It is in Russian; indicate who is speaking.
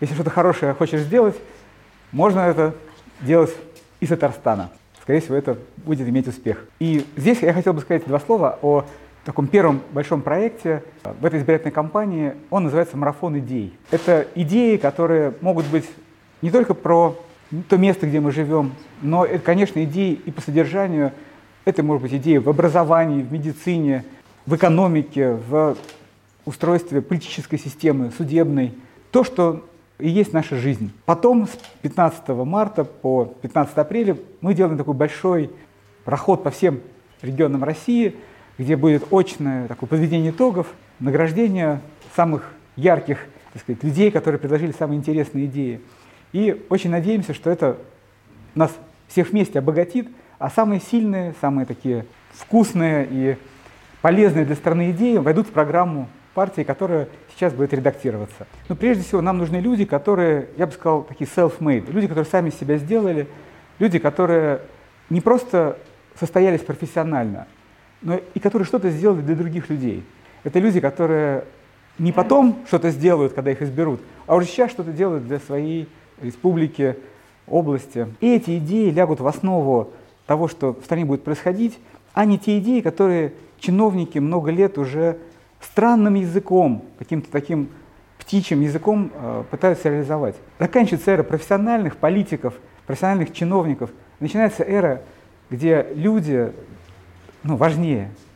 Speaker 1: Если что-то хорошее хочешь сделать, можно это делать из Татарстана. Скорее всего, это будет иметь успех. И здесь я хотел бы сказать два слова о таком первом большом проекте в этой избирательной кампании. Он называется «Марафон идей». Это идеи, которые могут быть не только про то место, где мы живем, но это, конечно, идеи и по содержанию. Это может быть идеи в образовании, в медицине, в экономике, в устройстве политической системы, судебной. То, что и есть наша жизнь. Потом с 15 марта по 15 апреля мы делаем такой большой проход по всем регионам России, где будет очное такое подведение итогов, награждение самых ярких так сказать, людей, которые предложили самые интересные идеи. И очень надеемся, что это нас всех вместе обогатит, а самые сильные, самые такие вкусные и полезные для страны идеи войдут в программу партии, которая сейчас будет редактироваться. Но прежде всего нам нужны люди, которые, я бы сказал, такие self-made, люди, которые сами себя сделали, люди, которые не просто состоялись профессионально, но и которые что-то сделали для других людей. Это люди, которые не потом что-то сделают, когда их изберут, а уже сейчас что-то делают для своей республики, области. И эти идеи лягут в основу того, что в стране будет происходить, а не те идеи, которые чиновники много лет уже странным языком, каким-то таким птичьим языком э, пытаются реализовать. Заканчивается эра профессиональных политиков, профессиональных чиновников. Начинается эра, где люди ну, важнее.